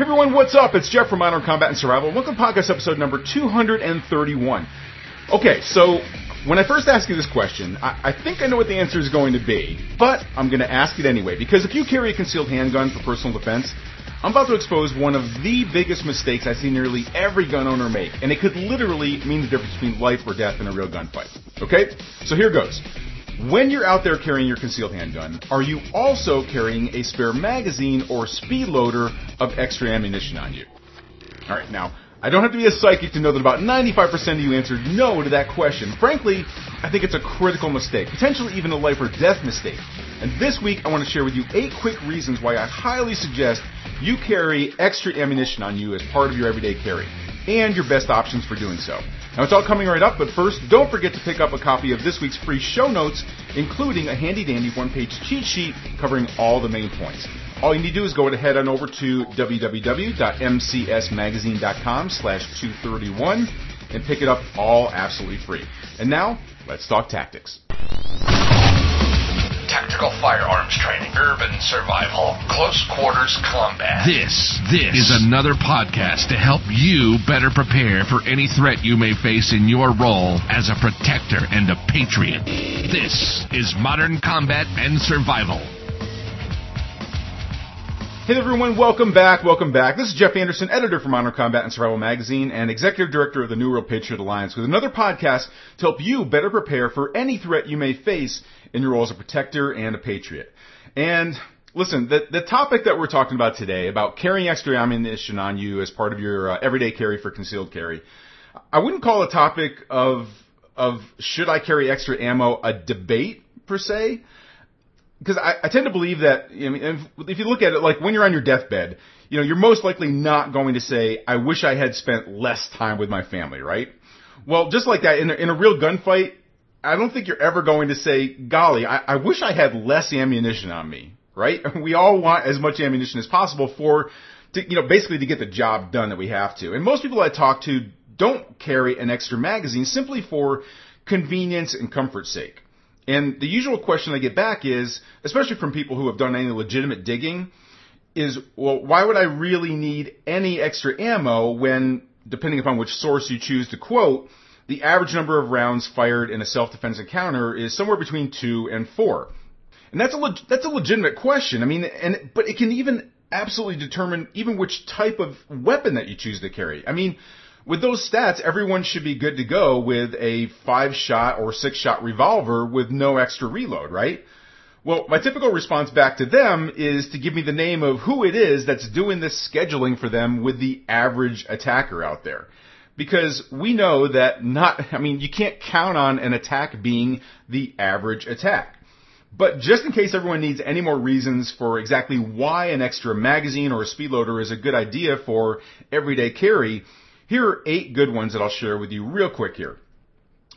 Hey everyone, what's up? It's Jeff from Modern Combat and Survival. Welcome to podcast episode number 231. Okay, so when I first ask you this question, I, I think I know what the answer is going to be, but I'm going to ask it anyway, because if you carry a concealed handgun for personal defense, I'm about to expose one of the biggest mistakes I see nearly every gun owner make, and it could literally mean the difference between life or death in a real gunfight. Okay? So here goes. When you're out there carrying your concealed handgun, are you also carrying a spare magazine or speed loader of extra ammunition on you? Alright, now, I don't have to be a psychic to know that about 95% of you answered no to that question. Frankly, I think it's a critical mistake, potentially even a life or death mistake. And this week, I want to share with you eight quick reasons why I highly suggest you carry extra ammunition on you as part of your everyday carry, and your best options for doing so. Now it's all coming right up, but first, don't forget to pick up a copy of this week's free show notes, including a handy dandy one-page cheat sheet covering all the main points. All you need to do is go ahead and over to www.mcsmagazine.com slash 231 and pick it up all absolutely free. And now, let's talk tactics survival, close quarters combat. This, this is another podcast to help you better prepare for any threat you may face in your role as a protector and a patriot. This is Modern Combat and Survival. Hey everyone, welcome back, welcome back. This is Jeff Anderson, editor for Modern Combat and Survival Magazine and executive director of the New World Patriot Alliance with another podcast to help you better prepare for any threat you may face in your role as a protector and a patriot. And listen, the, the topic that we're talking about today, about carrying extra ammunition on you as part of your uh, everyday carry for concealed carry, I wouldn't call a topic of, of should I carry extra ammo a debate per se. Because I, I tend to believe that, I mean, if you look at it, like when you're on your deathbed, you know, you're most likely not going to say, I wish I had spent less time with my family, right? Well, just like that, in a, in a real gunfight, I don't think you're ever going to say, golly, I, I wish I had less ammunition on me, right? We all want as much ammunition as possible for, to, you know, basically to get the job done that we have to. And most people I talk to don't carry an extra magazine simply for convenience and comfort's sake. And the usual question I get back is, especially from people who have done any legitimate digging, is, well, why would I really need any extra ammo when, depending upon which source you choose to quote, the average number of rounds fired in a self-defense encounter is somewhere between two and four. And that's a that's a legitimate question. I mean, and but it can even absolutely determine even which type of weapon that you choose to carry. I mean, with those stats, everyone should be good to go with a five shot or six shot revolver with no extra reload, right? Well, my typical response back to them is to give me the name of who it is that's doing this scheduling for them with the average attacker out there because we know that not, I mean, you can't count on an attack being the average attack. But just in case everyone needs any more reasons for exactly why an extra magazine or a speed loader is a good idea for everyday carry, here are eight good ones that I'll share with you real quick here.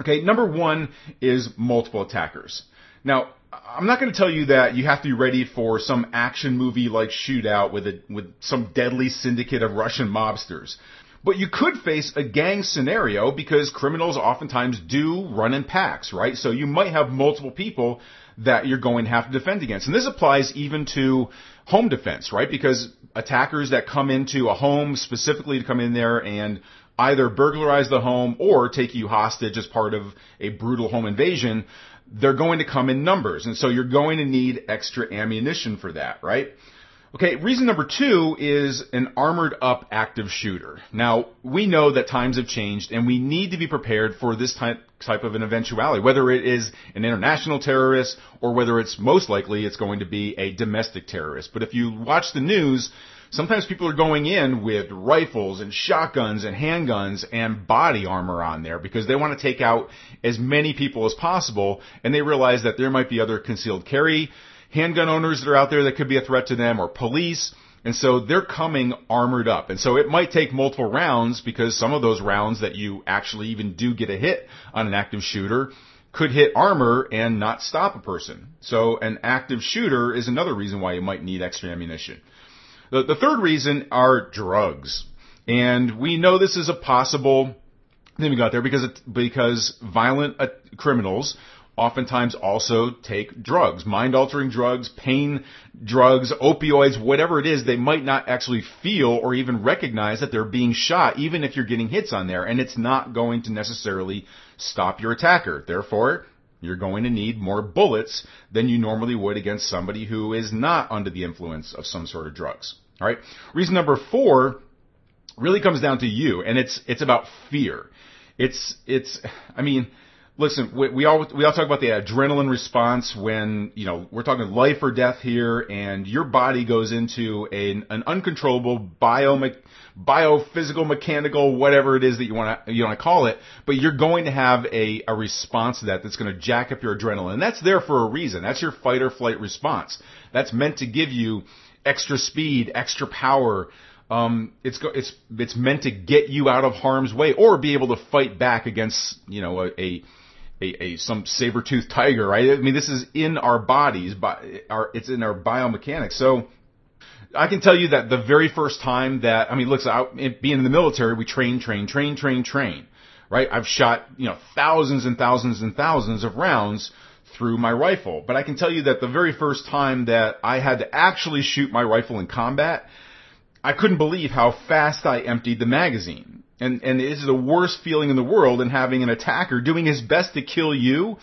Okay, number one is multiple attackers. Now, I'm not going to tell you that you have to be ready for some action movie like shootout with a, with some deadly syndicate of Russian mobsters. But you could face a gang scenario because criminals oftentimes do run in packs, right? So you might have multiple people that you're going to have to defend against. And this applies even to home defense, right? Because attackers that come into a home specifically to come in there and either burglarize the home or take you hostage as part of a brutal home invasion, they're going to come in numbers. And so you're going to need extra ammunition for that, right? Okay, reason number two is an armored up active shooter. Now, we know that times have changed and we need to be prepared for this type, type of an eventuality, whether it is an international terrorist or whether it's most likely it's going to be a domestic terrorist. But if you watch the news, sometimes people are going in with rifles and shotguns and handguns and body armor on there because they want to take out as many people as possible and they realize that there might be other concealed carry handgun owners that are out there that could be a threat to them or police. And so they're coming armored up. And so it might take multiple rounds because some of those rounds that you actually even do get a hit on an active shooter could hit armor and not stop a person. So an active shooter is another reason why you might need extra ammunition. The, the third reason are drugs. And we know this is a possible thing we got there because it, because violent uh, criminals oftentimes also take drugs, mind altering drugs, pain drugs, opioids, whatever it is, they might not actually feel or even recognize that they're being shot, even if you're getting hits on there, and it's not going to necessarily stop your attacker. Therefore, you're going to need more bullets than you normally would against somebody who is not under the influence of some sort of drugs. Alright? Reason number four really comes down to you, and it's, it's about fear. It's, it's, I mean, listen, we, we, all we all talk about the adrenaline response when you know we're talking life or death here, and your body goes into a, an uncontrollable bio biophysical, mechanical, whatever it is that you want to you want to call it, but you're going to have a, a response to that that's going to jack up your adrenaline, and that's there for a reason. That's your fight or flight response. That's meant to give you extra speed, extra power. Um, it's it's it's meant to get you out of harm's way or be able to fight back against you know a, a a, a some saber-toothed tiger, right? I mean, this is in our bodies, but our, it's in our biomechanics. So I can tell you that the very first time that, I mean, looks so being in the military, we train, train, train, train, train, right? I've shot, you know, thousands and thousands and thousands of rounds through my rifle. But I can tell you that the very first time that I had to actually shoot my rifle in combat, I couldn't believe how fast I emptied the magazine. And, and is the worst feeling in the world in having an attacker doing his best to kill you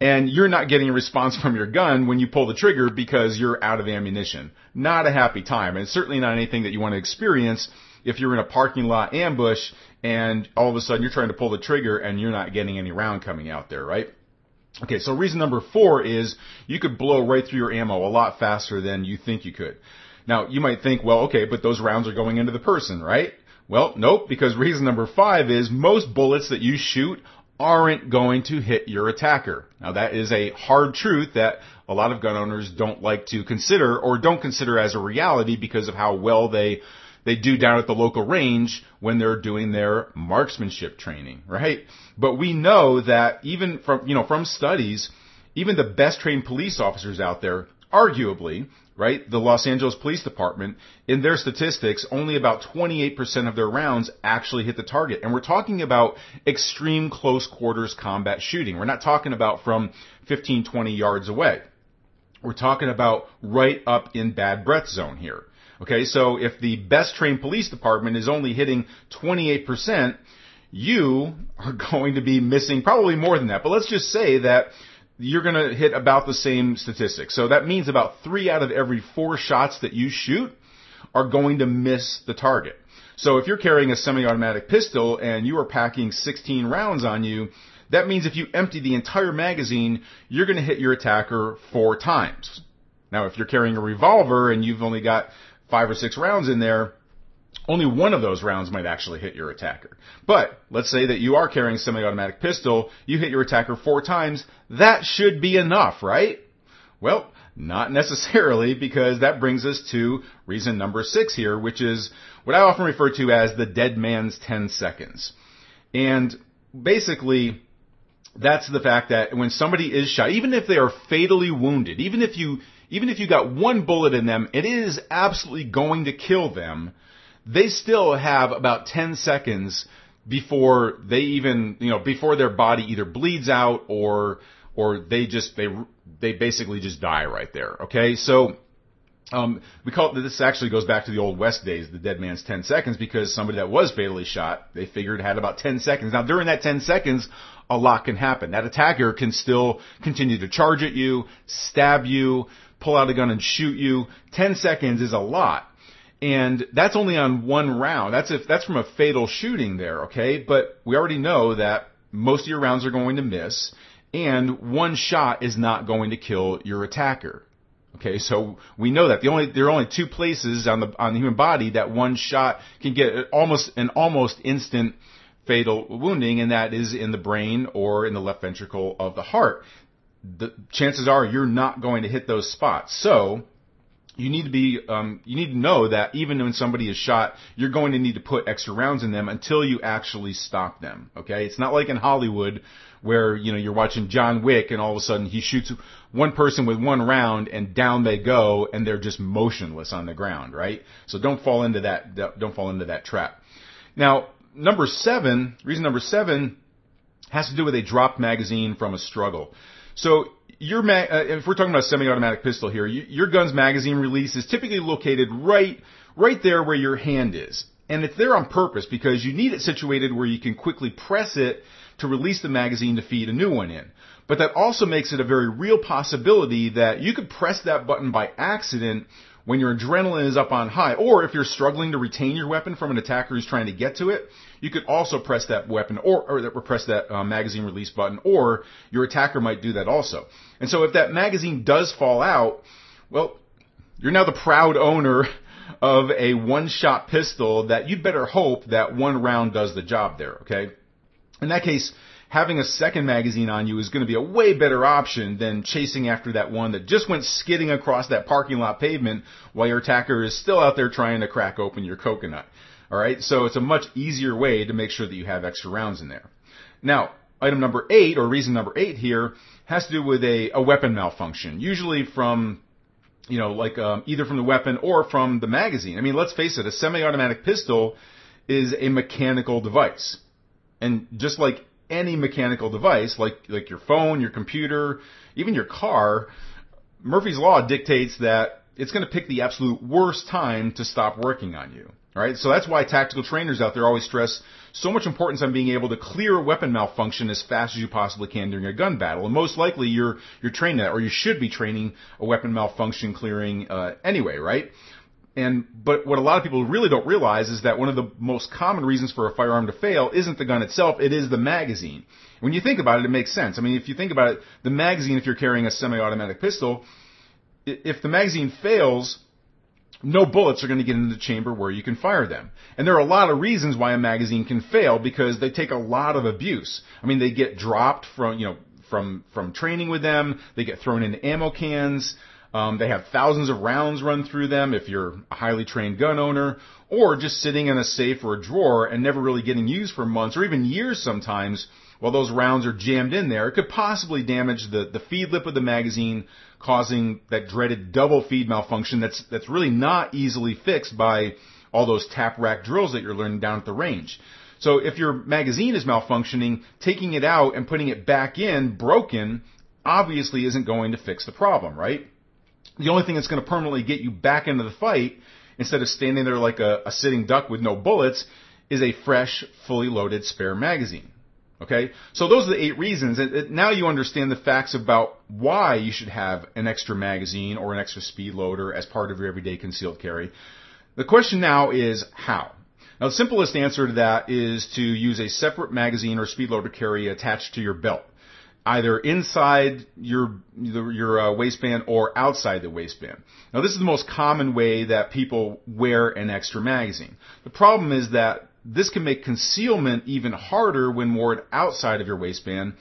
and you're not getting a response from your gun when you pull the trigger because you're out of ammunition. Not a happy time and certainly not anything that you want to experience if you're in a parking lot ambush and all of a sudden you're trying to pull the trigger and you're not getting any round coming out there, right? Okay, so reason number four is you could blow right through your ammo a lot faster than you think you could. Now, you might think, well, okay, but those rounds are going into the person, right? Well, nope, because reason number five is most bullets that you shoot aren't going to hit your attacker. Now that is a hard truth that a lot of gun owners don't like to consider or don't consider as a reality because of how well they they do down at the local range when they're doing their marksmanship training, right? But we know that even from, you know, from studies, even the best trained police officers out there, arguably, right? The Los Angeles Police Department, in their statistics, only about 28% of their rounds actually hit the target. And we're talking about extreme close quarters combat shooting. We're not talking about from 15, 20 yards away. We're talking about right up in bad breath zone here. Okay, so if the best trained police department is only hitting 28%, you are going to be missing probably more than that. But let's just say that you're going to hit about the same statistics. So that means about three out of every four shots that you shoot are going to miss the target. So if you're carrying a semi-automatic pistol and you are packing 16 rounds on you, that means if you empty the entire magazine, you're going to hit your attacker four times. Now, if you're carrying a revolver and you've only got five or six rounds in there, only one of those rounds might actually hit your attacker. But let's say that you are carrying a semi-automatic pistol, you hit your attacker four times, that should be enough, right? Well, not necessarily because that brings us to reason number six here, which is what I often refer to as the dead man's 10 seconds. And basically, that's the fact that when somebody is shot, even if they are fatally wounded, even if you, even if you got one bullet in them, it is absolutely going to kill them they still have about 10 seconds before they even, you know, before their body either bleeds out or, or they just, they, they basically just die right there. Okay. So, um, we call it, this actually goes back to the old West days, the dead man's 10 seconds, because somebody that was fatally shot, they figured had about 10 seconds. Now during that 10 seconds, a lot can happen. That attacker can still continue to charge at you, stab you, pull out a gun and shoot you. 10 seconds is a lot. And that's only on one round. That's if that's from a fatal shooting there, okay? But we already know that most of your rounds are going to miss and one shot is not going to kill your attacker. Okay, so we know that the only there are only two places on the on the human body that one shot can get almost an almost instant fatal wounding, and that is in the brain or in the left ventricle of the heart. The chances are you're not going to hit those spots. So you need to be um, you need to know that even when somebody is shot, you're going to need to put extra rounds in them until you actually stop them. Okay, it's not like in Hollywood where you know you're watching John Wick and all of a sudden he shoots one person with one round and down they go and they're just motionless on the ground, right? So don't fall into that don't fall into that trap. Now, number 7, reason number 7 has to do with a dropped magazine from a struggle. So your ma- uh, if we're talking about a semi-automatic pistol here, you, your gun's magazine release is typically located right right there where your hand is. And it's there on purpose because you need it situated where you can quickly press it to release the magazine to feed a new one in. But that also makes it a very real possibility that you could press that button by accident when your adrenaline is up on high, or if you're struggling to retain your weapon from an attacker who's trying to get to it, you could also press that weapon or, or press that uh, magazine release button, or your attacker might do that also. And so if that magazine does fall out, well, you're now the proud owner of a one-shot pistol that you'd better hope that one round does the job there, okay? In that case, having a second magazine on you is going to be a way better option than chasing after that one that just went skidding across that parking lot pavement while your attacker is still out there trying to crack open your coconut. Alright, so it's a much easier way to make sure that you have extra rounds in there. Now, item number eight, or reason number eight here, has to do with a, a weapon malfunction, usually from you know, like um, either from the weapon or from the magazine. I mean, let's face it, a semi-automatic pistol is a mechanical device. And just like any mechanical device, like, like your phone, your computer, even your car, Murphy's Law dictates that it's going to pick the absolute worst time to stop working on you. Alright, so that's why tactical trainers out there always stress so much importance on being able to clear a weapon malfunction as fast as you possibly can during a gun battle. And most likely you're, you're trained that, or you should be training a weapon malfunction clearing, uh, anyway, right? And, but what a lot of people really don't realize is that one of the most common reasons for a firearm to fail isn't the gun itself, it is the magazine. When you think about it, it makes sense. I mean, if you think about it, the magazine, if you're carrying a semi-automatic pistol, if the magazine fails, no bullets are going to get into the chamber where you can fire them. And there are a lot of reasons why a magazine can fail because they take a lot of abuse. I mean, they get dropped from, you know, from, from training with them. They get thrown into ammo cans. Um, they have thousands of rounds run through them if you're a highly trained gun owner, or just sitting in a safe or a drawer and never really getting used for months or even years sometimes while those rounds are jammed in there. It could possibly damage the, the feed lip of the magazine, causing that dreaded double feed malfunction that's, that's really not easily fixed by all those tap rack drills that you're learning down at the range. So if your magazine is malfunctioning, taking it out and putting it back in broken obviously isn't going to fix the problem, right? The only thing that's going to permanently get you back into the fight, instead of standing there like a, a sitting duck with no bullets, is a fresh, fully loaded spare magazine. Okay? So those are the eight reasons. And now you understand the facts about why you should have an extra magazine or an extra speed loader as part of your everyday concealed carry. The question now is how? Now the simplest answer to that is to use a separate magazine or speed loader carry attached to your belt either inside your your uh, waistband or outside the waistband. Now, this is the most common way that people wear an extra magazine. The problem is that this can make concealment even harder when worn outside of your waistband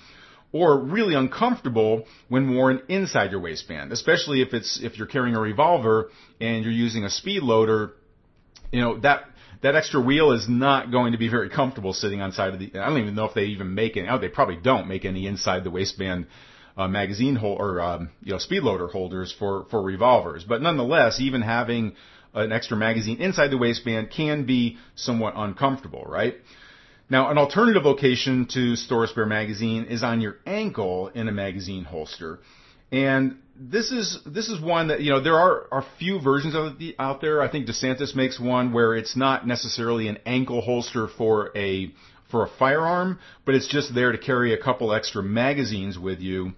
or really uncomfortable when worn inside your waistband, especially if it's if you're carrying a revolver and you're using a speed loader, you know, that that extra wheel is not going to be very comfortable sitting on side of the. I don't even know if they even make any. Oh, they probably don't make any inside the waistband uh, magazine hole or um, you know speed loader holders for for revolvers. But nonetheless, even having an extra magazine inside the waistband can be somewhat uncomfortable, right? Now, an alternative location to store a spare magazine is on your ankle in a magazine holster. And this is this is one that you know there are a few versions of it out there. I think DeSantis makes one where it's not necessarily an ankle holster for a for a firearm, but it's just there to carry a couple extra magazines with you.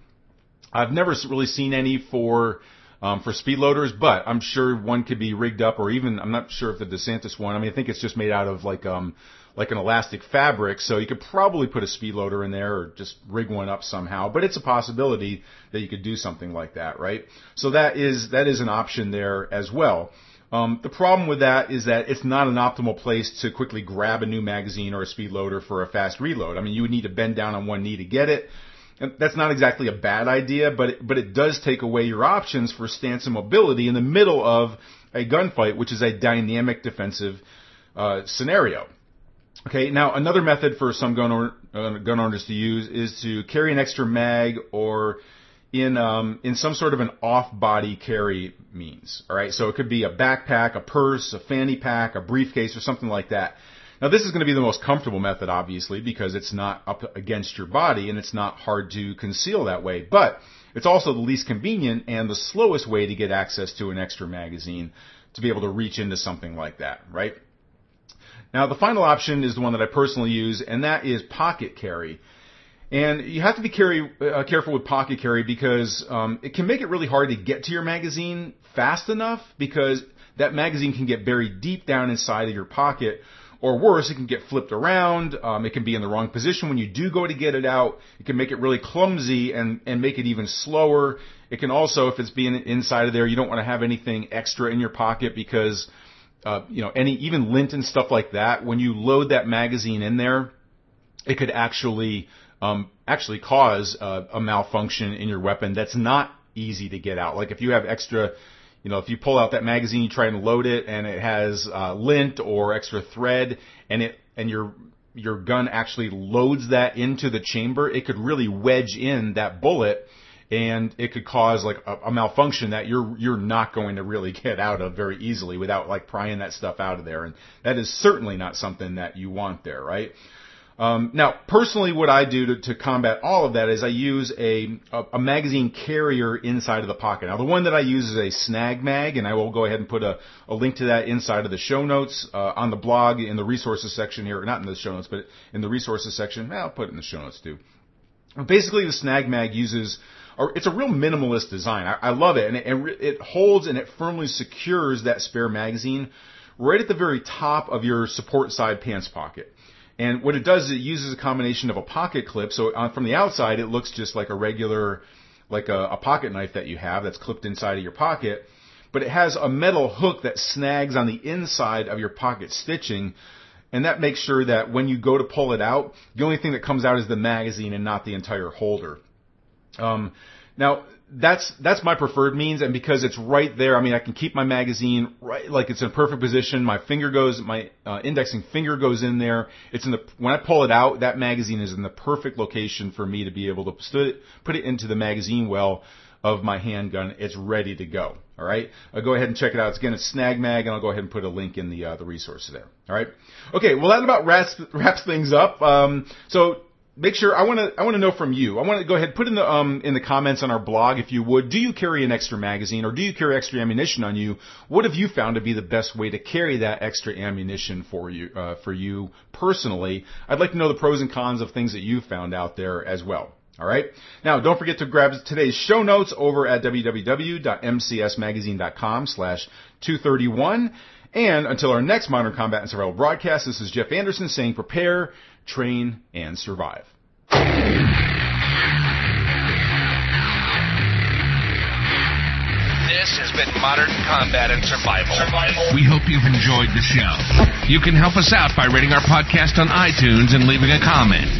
I've never really seen any for um, for speed loaders, but I'm sure one could be rigged up, or even I'm not sure if the DeSantis one. I mean, I think it's just made out of like um, like an elastic fabric, so you could probably put a speed loader in there or just rig one up somehow. But it's a possibility that you could do something like that, right? So that is that is an option there as well. Um, the problem with that is that it's not an optimal place to quickly grab a new magazine or a speed loader for a fast reload. I mean, you would need to bend down on one knee to get it. And that's not exactly a bad idea, but it, but it does take away your options for stance and mobility in the middle of a gunfight, which is a dynamic defensive uh, scenario. Okay, now another method for some gun, or, uh, gun owners to use is to carry an extra mag or in um, in some sort of an off-body carry means. All right, so it could be a backpack, a purse, a fanny pack, a briefcase, or something like that. Now this is going to be the most comfortable method, obviously, because it's not up against your body and it's not hard to conceal that way. But it's also the least convenient and the slowest way to get access to an extra magazine to be able to reach into something like that, right? Now the final option is the one that I personally use, and that is pocket carry. And you have to be carry, uh, careful with pocket carry because um, it can make it really hard to get to your magazine fast enough because that magazine can get buried deep down inside of your pocket. Or worse, it can get flipped around. Um, it can be in the wrong position when you do go to get it out. It can make it really clumsy and, and make it even slower. It can also, if it's being inside of there, you don't want to have anything extra in your pocket because, uh, you know, any, even lint and stuff like that, when you load that magazine in there, it could actually um, actually cause uh, a malfunction in your weapon that's not easy to get out. Like if you have extra, you know, if you pull out that magazine, you try and load it, and it has uh, lint or extra thread, and it and your your gun actually loads that into the chamber, it could really wedge in that bullet and it could cause like a, a, malfunction that you're you're not going to really get out of very easily without like prying that stuff out of there and that is certainly not something that you want there right um, now, personally, what I do to, to, combat all of that is I use a, a, a, magazine carrier inside of the pocket. Now, the one that I use is a Snag Mag, and I will go ahead and put a, a link to that inside of the show notes uh, on the blog in the resources section here. Not in the show notes, but in the resources section. I'll put it in the show notes too. Basically, the Snag Mag uses it's a real minimalist design. I, I love it, and it, it holds and it firmly secures that spare magazine right at the very top of your support side pants pocket. And what it does is it uses a combination of a pocket clip. So uh, from the outside, it looks just like a regular, like a, a pocket knife that you have that's clipped inside of your pocket. But it has a metal hook that snags on the inside of your pocket stitching. And that makes sure that when you go to pull it out, the only thing that comes out is the magazine and not the entire holder. Um, now, that's that's my preferred means, and because it's right there, I mean, I can keep my magazine right, like it's in perfect position. My finger goes, my uh, indexing finger goes in there. It's in the when I pull it out, that magazine is in the perfect location for me to be able to put it, put it into the magazine well of my handgun. It's ready to go. All right, I'll go ahead and check it out. It's again, it's Snag Mag, and I'll go ahead and put a link in the uh, the resources there. All right. Okay. Well, that about wraps wraps things up. Um, so make sure I want to I want to know from you. I want to go ahead put in the um in the comments on our blog if you would. Do you carry an extra magazine or do you carry extra ammunition on you? What have you found to be the best way to carry that extra ammunition for you uh, for you personally? I'd like to know the pros and cons of things that you've found out there as well. All right. Now, don't forget to grab today's show notes over at www.mcsmagazine.com slash 231. And until our next Modern Combat and Survival broadcast, this is Jeff Anderson saying prepare, train, and survive. This has been Modern Combat and Survival. Survival. We hope you've enjoyed the show. You can help us out by rating our podcast on iTunes and leaving a comment.